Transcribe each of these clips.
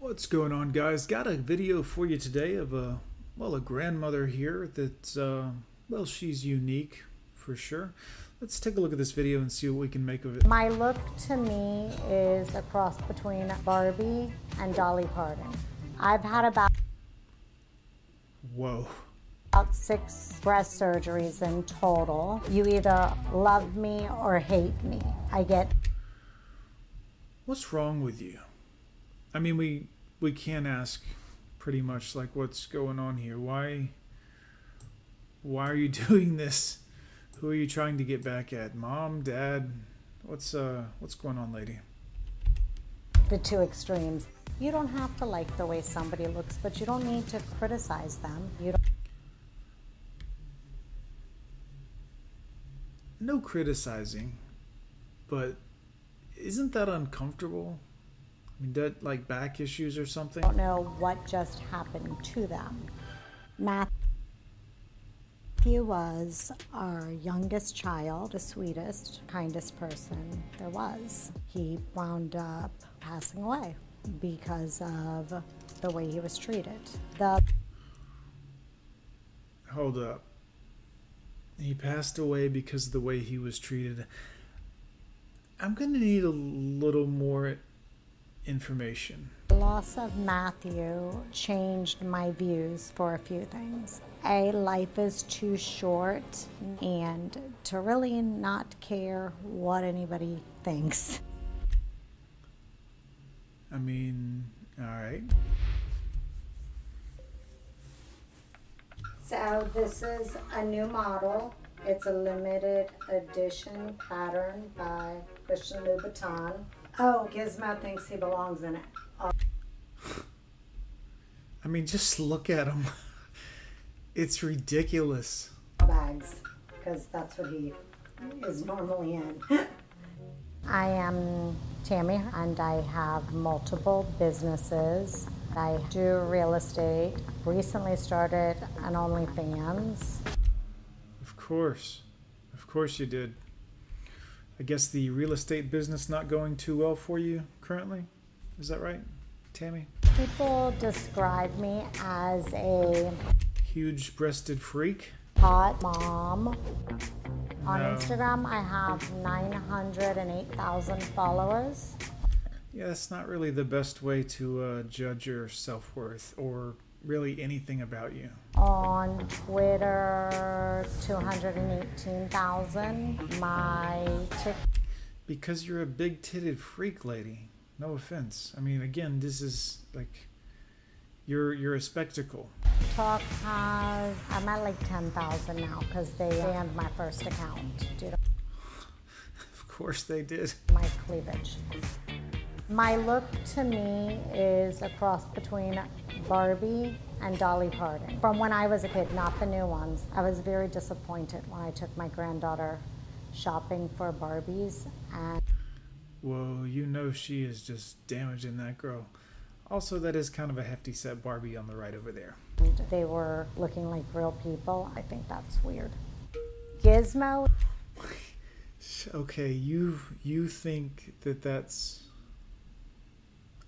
What's going on, guys? Got a video for you today of a well, a grandmother here that's uh, well, she's unique for sure. Let's take a look at this video and see what we can make of it. My look to me is a cross between Barbie and Dolly Parton. I've had about Whoa. about six breast surgeries in total. You either love me or hate me. I get What's wrong with you? I mean, we we can ask pretty much like what's going on here. Why why are you doing this? Who are you trying to get back at? Mom, dad? What's uh what's going on, lady? the two extremes. You don't have to like the way somebody looks, but you don't need to criticize them. You don't No criticizing, but isn't that uncomfortable? Mean, that like back issues or something? I don't know what just happened to them. Matthew He was our youngest child, the sweetest, kindest person there was. He wound up passing away because of the way he was treated. The Hold up. He passed away because of the way he was treated. I'm going to need a little more information. The loss of Matthew changed my views for a few things. A, life is too short, and to really not care what anybody thinks. I mean, all right. So this is a new model. It's a limited edition pattern by Christian Louboutin. Oh, Gizmo thinks he belongs in it. I mean, just look at him. It's ridiculous. bags because that's what he is normally in. I am Tammy and I have multiple businesses. I do real estate. Recently started an OnlyFans. Of course. Of course you did. I guess the real estate business not going too well for you currently? Is that right, Tammy? People describe me as a Huge breasted freak? hot mom. On Instagram, I have 908,000 followers. Yeah, that's not really the best way to uh, judge your self worth or really anything about you. On Twitter, 218,000. My TikTok. Because you're a big titted freak lady. No offense. I mean, again, this is like. You're, you're a spectacle. TikTok has, I'm at like 10,000 now because they banned my first account due to Of course they did. my cleavage. My look to me is a cross between Barbie and Dolly Parton. From when I was a kid, not the new ones. I was very disappointed when I took my granddaughter shopping for Barbies and Whoa, you know she is just damaging that girl. Also, that is kind of a hefty set Barbie on the right over there. they were looking like real people. I think that's weird. Gizmo Okay, you you think that that's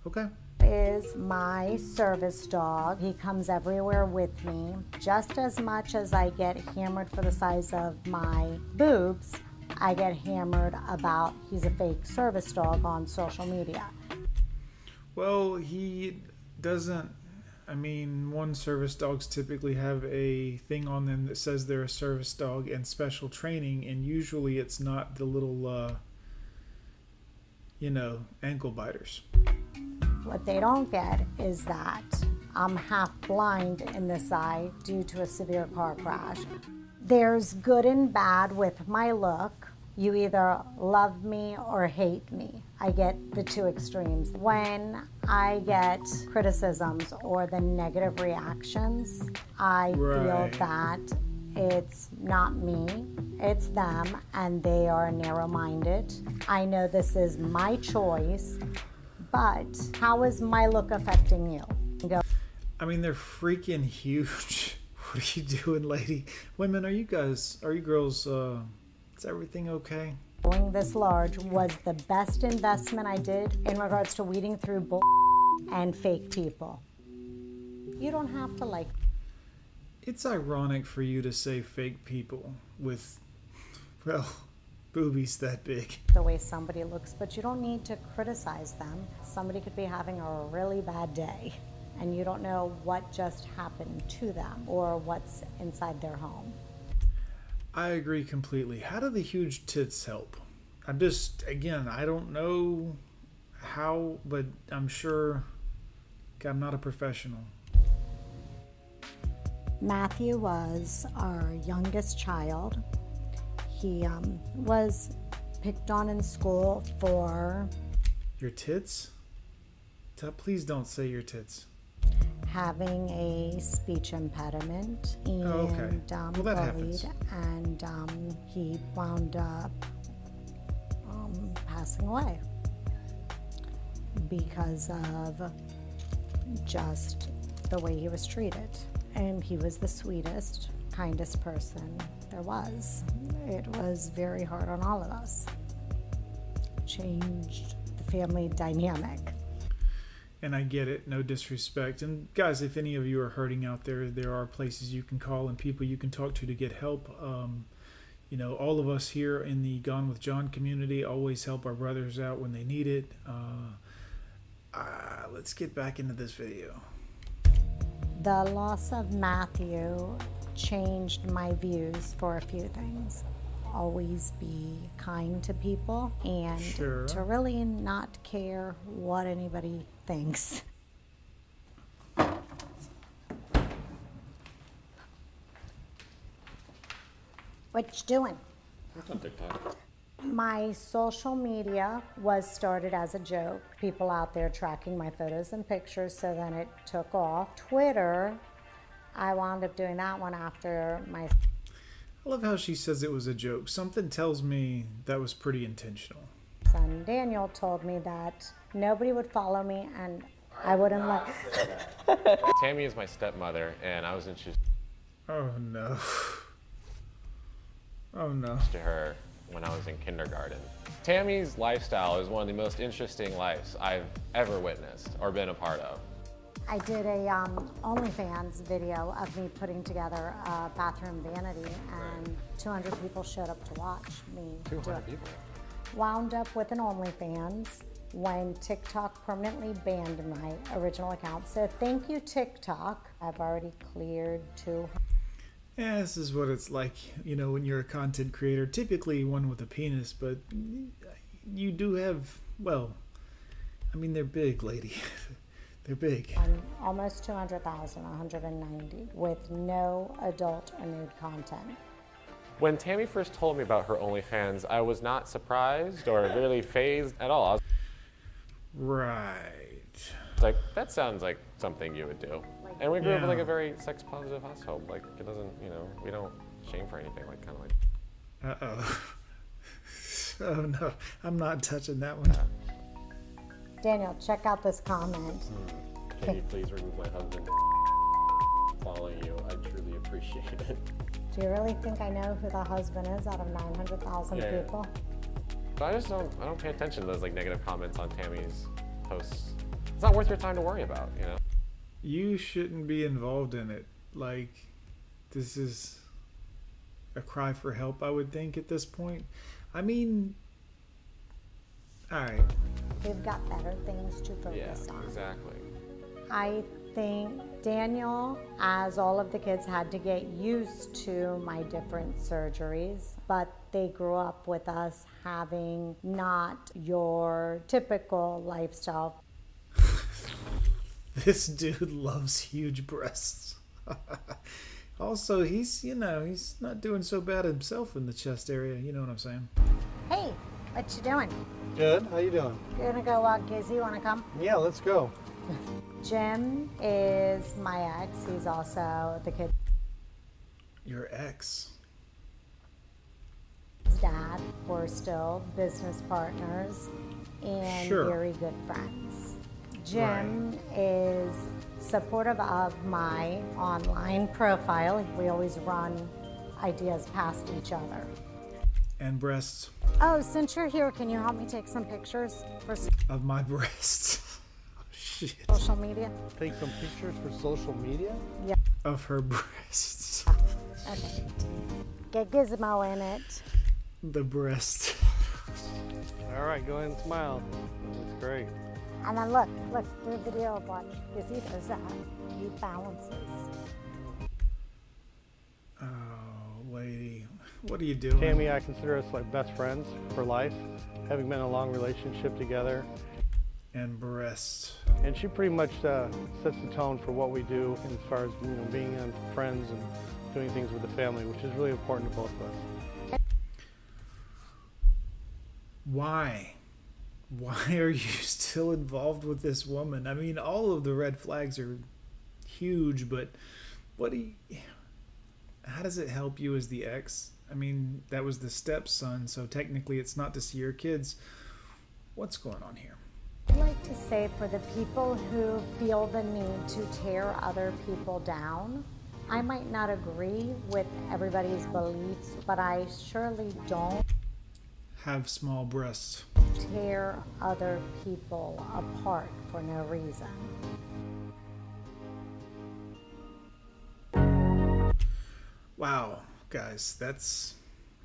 okay? is my service dog. He comes everywhere with me. Just as much as I get hammered for the size of my boobs, I get hammered about he's a fake service dog on social media. Well, he doesn't. I mean, one service dogs typically have a thing on them that says they're a service dog and special training, and usually it's not the little, uh, you know, ankle biters. What they don't get is that I'm half blind in this eye due to a severe car crash. There's good and bad with my look. You either love me or hate me. I get the two extremes. When I get criticisms or the negative reactions, I Right. feel that it's not me, it's them, and they are narrow minded. I know this is my choice, but how is my look affecting you? Go, I mean, they're freaking huge. What are you doing, lady? Women, are you guys, are you girls, uh, is everything okay? Going this large was the best investment I did in regards to weeding through bull and fake people. You don't have to like It's ironic for you to say fake people with, well, boobies that big. the way somebody looks, but you don't need to criticize them. Somebody could be having a really bad day and you don't know what just happened to them or what's inside their home. I agree completely. How do the huge tits help? I'm just, again, I don't know how, but I'm sure I'm not a professional. Matthew was our youngest child. He um, was picked on in school for Your tits? Please don't say your tits. having a speech impediment and Oh, okay. um, Well, that bullied, happens. and um, he wound up um, passing away because of just the way he was treated. And he was the sweetest, kindest person there was. It was very hard on all of us. Changed the family dynamic. And I get it, no disrespect. And guys, if any of you are hurting out there, there are places you can call and people you can talk to to get help. Um, you know, all of us here in the Gone with John community always help our brothers out when they need it. Uh, uh, let's get back into this video. The loss of Matthew changed my views for a few things. Always be kind to people and Sure. to really not care what anybody thinks. What you doing? on TikTok. My social media was started as a joke. People out there tracking my photos and pictures, so then it took off. Twitter, I wound up doing that one after my I love how she says it was a joke. Something tells me that was pretty intentional. son Daniel told me that nobody would follow me and I wouldn't let. Tammy is my stepmother, and I was introduced Oh no. Oh no. to her when I was in kindergarten. Tammy's lifestyle is one of the most interesting lives I've ever witnessed or been a part of. I did a um, OnlyFans video of me putting together a bathroom vanity, and 200 people showed up to watch me do 200 it. people. wound up with an OnlyFans when TikTok permanently banned my original account. So thank you, TikTok. I've already cleared two. Yeah, this is what it's like, you know, when you're a content creator. Typically one with a penis, but you do have, well, I mean, they're big, lady. they're big. um, almost 200,000, 190, with no adult or nude content. When Tammy first told me about her OnlyFans, I was not surprised or really phased at all. I was Right. like, that sounds like something you would do. And we grew up in like a very sex positive household. Like, it doesn't, you know, we don't shame for anything. Like, kind of like. Uh oh. oh no, I'm not touching that one. Daniel, check out this comment. Hmm. Can you please remove my husband following you? I truly appreciate it. Do you really think I know who the husband is out of 900,000 Yeah, yeah. people? But I just don't I don't pay attention to those like negative comments on Tammy's posts. It's not worth your time to worry about, you know. You shouldn't be involved in it. Like, this is a cry for help, I would think, at this point. I mean, alright. We've got better things to Yeah, focus on. exactly. I think Daniel, as all of the kids, had to get used to my different surgeries, but they grew up with us having not your typical lifestyle. This dude loves huge breasts. also, he's, you know, he's not doing so bad himself in the chest area. You know what I'm saying? Hey, what you doing? Good. How you doing? Gonna go walk Gizzy? Wanna come? Yeah, let's go. Jim is my ex. He's also the kid. Your ex. dad. We're still business partners and Sure. very good friends. Jim is supportive of my online profile. We always run ideas past each other. And breasts Oh, since you're here, can you help me take some pictures for of my breasts. Oh, shit. social media? Take some pictures for social media? Yeah. Of her breasts. Okay. Get Gizmo in it. The breast. All right, go ahead and smile. That's great. And then look, look, do a video of what you see there's that. He balances. Oh, lady. What are you doing? Tammy, I consider us like best friends for life, having been in a long relationship together. And breasts. And she pretty much uh, sets the tone for what we do as far as you know being uh, friends and doing things with the family, which is really important to both of us. Why? Why are you still involved with this woman? I mean, all of the red flags are huge, but what do you, how does it help you as the ex? I mean, that was the stepson, so technically it's not to see your kids. What's going on here? I'd like to say for the people who feel the need to tear other people down, I might not agree with everybody's beliefs, but I surely don't Have small breasts. tear other people apart for no reason. Wow, guys, that's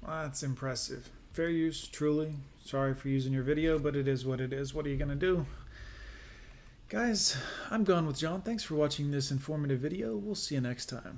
well, that's impressive. Fair use, truly. Sorry for using your video, but it is what it is. What are you gonna do? Guys, I'm gone with John. Thanks for watching this informative video. We'll see you next time.